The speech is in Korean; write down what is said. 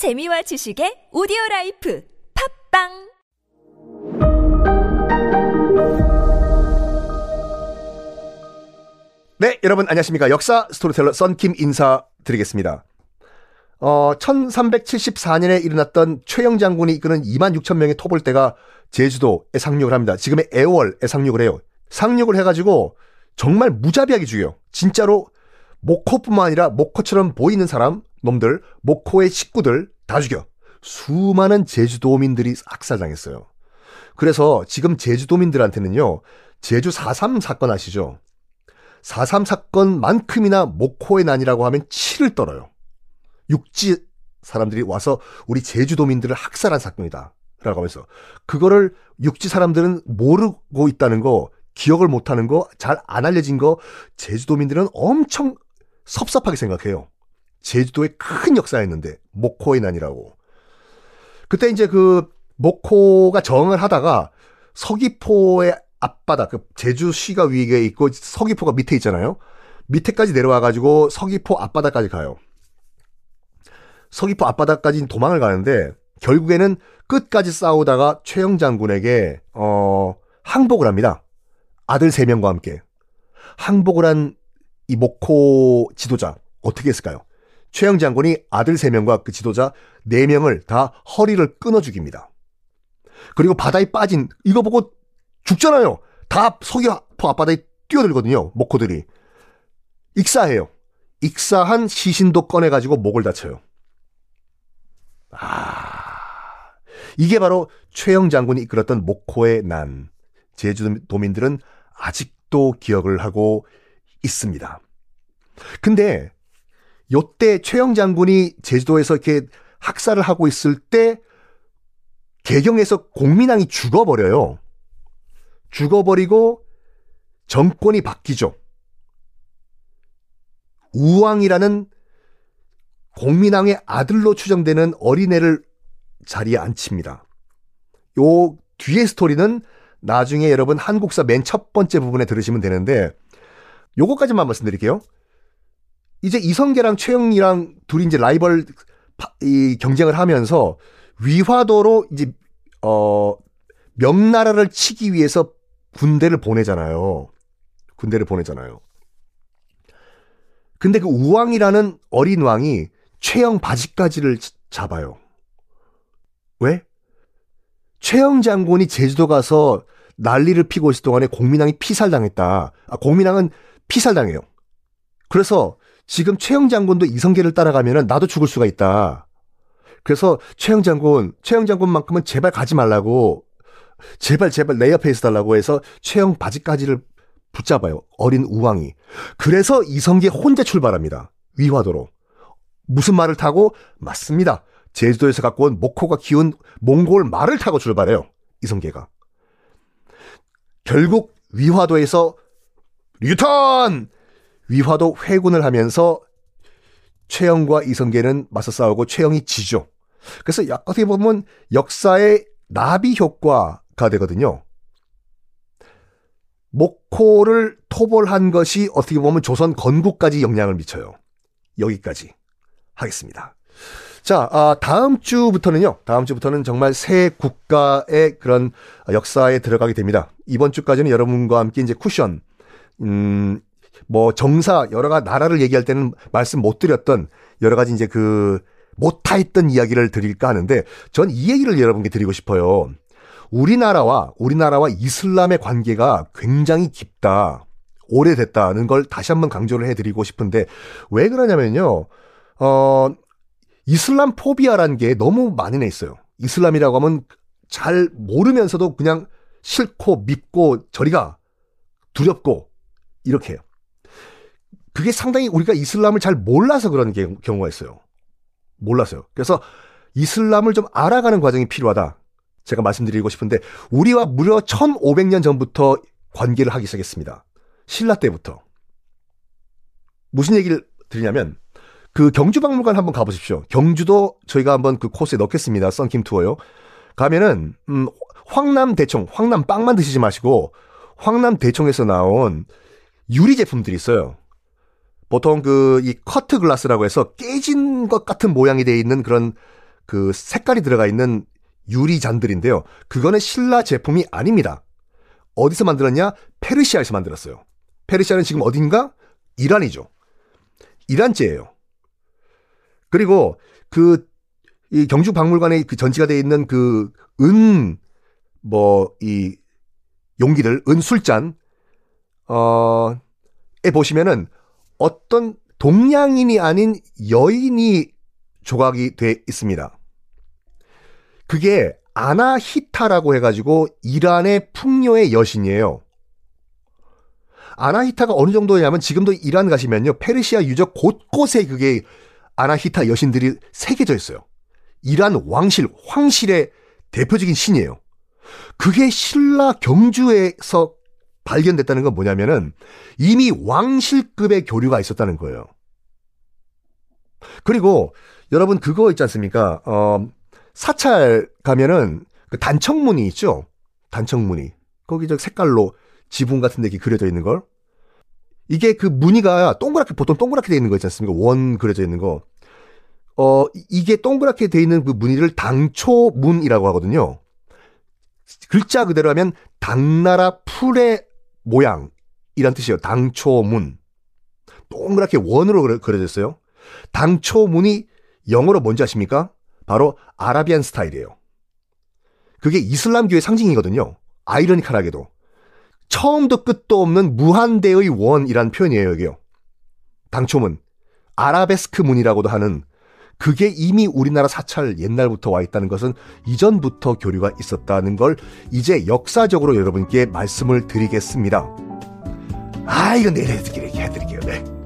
재미와 지식의 오디오 life 팟빵 네, 여러분 안녕하십니까. 역사 스토리텔러 썬킴 인사드리겠습니다. 어, 1374년에 일어났던 최영 장군이 이끄는 2만 6천 명의 토벌대가 제주도에 상륙을 합니다. 지금의 애월에 상륙을 해요. 상륙을 해가지고 정말 무자비하게 죽여요. 진짜로 목코뿐만 아니라 목코처럼 보이는 사람, 놈들, 목코의 식구들 다 죽여. 수많은 제주도민들이 학살당했어요. 그래서 지금 제주도민들한테는요, 제주 4.3 사건 아시죠? 4.3 사건만큼이나 목호의 난이라고 하면 치를 떨어요. 육지 사람들이 와서 우리 제주도민들을 학살한 사건이다. 라고 하면서. 그거를 육지 사람들은 모르고 있다는 거, 기억을 못하는 거, 잘 안 알려진 거, 제주도민들은 엄청 섭섭하게 생각해요. 제주도에 큰 역사였는데, 목호의 난이라고. 그때 이제 그, 목호가 정을 하다가 서귀포의 앞바다, 그 제주시가 위에 있고 서귀포가 밑에 있잖아요. 밑에까지 내려와가지고 서귀포 앞바다까지 가요. 서귀포 앞바다까지 도망을 가는데 결국에는 끝까지 싸우다가 최영 장군에게 어 항복을 합니다. 아들 세 명과 함께 항복을 한 이 목호 지도자 어떻게 했을까요? 최영 장군이 아들 세 명과 그 지도자 네 명을 다 허리를 끊어 죽입니다. 그리고 바다에 빠진 이거 보고 죽잖아요. 다 서귀포 앞바다에 뛰어들거든요. 목호들이. 익사해요. 익사한 시신도 꺼내가지고 목을 다쳐요. 아, 이게 바로 최영 장군이 이끌었던 목호의 난. 제주도민들은 아직도 기억을 하고 있습니다. 근데 요때 최영 장군이 제주도에서 이렇게 학살을 하고 있을 때 개경에서 공민왕이 죽어버려요. 죽어버리고 정권이 바뀌죠. 우왕이라는 공민왕의 아들로 추정되는 어린애를 자리에 앉힙니다. 요 뒤의 스토리는 나중에 여러분 한국사 맨 첫 번째 부분에 들으시면 되는데 요거까지만 말씀드릴게요. 이제 이성계랑 최영이랑 둘이 이제 라이벌 이 경쟁을 하면서 위화도로 이제 어 명나라를 치기 위해서 군대를 보내잖아요. 군대를 보내잖아요. 근데 그 우왕이라는 어린 왕이 최영 바지까지를 잡아요. 왜? 최영 장군이 제주도 가서 난리를 피고 있을 동안에 공민왕이 피살당했다. 아, 공민왕은 피살당해요. 그래서 지금 최영 장군도 이성계를 따라가면 나도 죽을 수가 있다. 그래서 최영 장군, 최영 장군만큼은 제발 가지 말라고 제발 제발 내 옆에 있어달라고 해서 최영 바지까지를 붙잡아요. 어린 우왕이. 그래서 이성계 혼자 출발합니다. 위화도로. 무슨 말을 타고? 맞습니다. 제주도에서 갖고 온 목호가 키운 몽골 말을 타고 출발해요. 이성계가. 결국 위화도에서 return! 위화도 회군을 하면서 최영과 이성계는 맞서 싸우고 최영이 지죠. 그래서 어떻게 보면 역사의 나비 효과가 되거든요. 목호를 토벌한 것이 어떻게 보면 조선 건국까지 영향을 미쳐요. 여기까지 하겠습니다. 자, 아, 다음 주부터는요. 다음 주부터는 정말 새 국가의 그런 역사에 들어가게 됩니다. 이번 주까지는 여러분과 함께 이제 쿠션, 음, 뭐 정사 여러 가지 나라를 얘기할 때는 말씀 못 드렸던 여러 가지 이제 그 못하했던 이야기를 드릴까 하는데 전 이 얘기를 여러분께 드리고 싶어요. 우리나라와 우리나라와 이슬람의 관계가 굉장히 깊다. 오래됐다는 걸 다시 한번 강조를 해드리고 싶은데 왜 그러냐면요. 어, 이슬람 포비아라는 게 너무 많이 내 있어요. 이슬람이라고 하면 잘 모르면서도 그냥 싫고 밉고 저리가 두렵고 이렇게 해요. 그게 상당히 우리가 이슬람을 잘 몰라서 그런 경우가 있어요. 몰랐어요. 그래서 이슬람을 좀 알아가는 과정이 필요하다. 제가 말씀드리고 싶은데 우리와 무려 1500년 전부터 관계를 하기 시작했습니다. 신라 때부터. 무슨 얘기를 드리냐면 그 경주박물관 한번 가보십시오. 경주도 저희가 한번 그 코스에 넣겠습니다. 썬킴 투어요. 가면은 음, 황남 대청, 황남 빵만 드시지 마시고 황남 대청에서 나온 유리 제품들이 있어요. 보통 그 이 커트 글라스라고 해서 깨진 것 같은 모양이 되어 있는 그런 그 색깔이 들어가 있는 유리 잔들인데요. 그거는 신라 제품이 아닙니다. 어디서 만들었냐? 페르시아에서 만들었어요. 페르시아는 지금 어딘가? 이란이죠. 이란제예요. 그리고 그, 이 경주 박물관에 그 전시가 되어 있는 그 은, 뭐, 이 용기들, 은 술잔, 어, 에 보시면은 어떤 동양인이 아닌 여인이 조각이 돼 있습니다. 그게 아나히타라고 해가지고 이란의 풍요의 여신이에요. 아나히타가 어느 정도냐면 지금도 이란 가시면요. 페르시아 유적 곳곳에 그게 아나히타 여신들이 새겨져 있어요. 이란 왕실, 황실의 대표적인 신이에요. 그게 신라 경주에서 발견됐다는 건 뭐냐면은 이미 왕실급의 교류가 있었다는 거예요. 그리고 여러분 그거 있지 않습니까? 어, 사찰 가면은 그 단청문이 있죠? 단청문이. 거기 저 색깔로 지붕 같은 데 그려져 있는 걸. 이게 그 무늬가 동그랗게, 보통 동그랗게 돼 있는 거 있지 않습니까? 원 그려져 있는 거. 어, 이게 동그랗게 돼 있는 그 무늬를 당초문이라고 하거든요. 글자 그대로 하면 당나라 풀의 모양이란 뜻이에요. 당초문. 동그랗게 원으로 그려졌어요. 당초문이 영어로 뭔지 아십니까? 바로 아라비안 스타일이에요. 그게 이슬람교의 상징이거든요. 아이러니컬하게도. 처음도 끝도 없는 무한대의 원이란 표현이에요, 여기요. 당초문. 아라베스크 문이라고도 하는 그게 이미 우리나라 사찰 옛날부터 와 있다는 것은 이전부터 교류가 있었다는 걸 이제 역사적으로 여러분께 말씀을 드리겠습니다. 아, 이건 내일 해드릴게요. 네.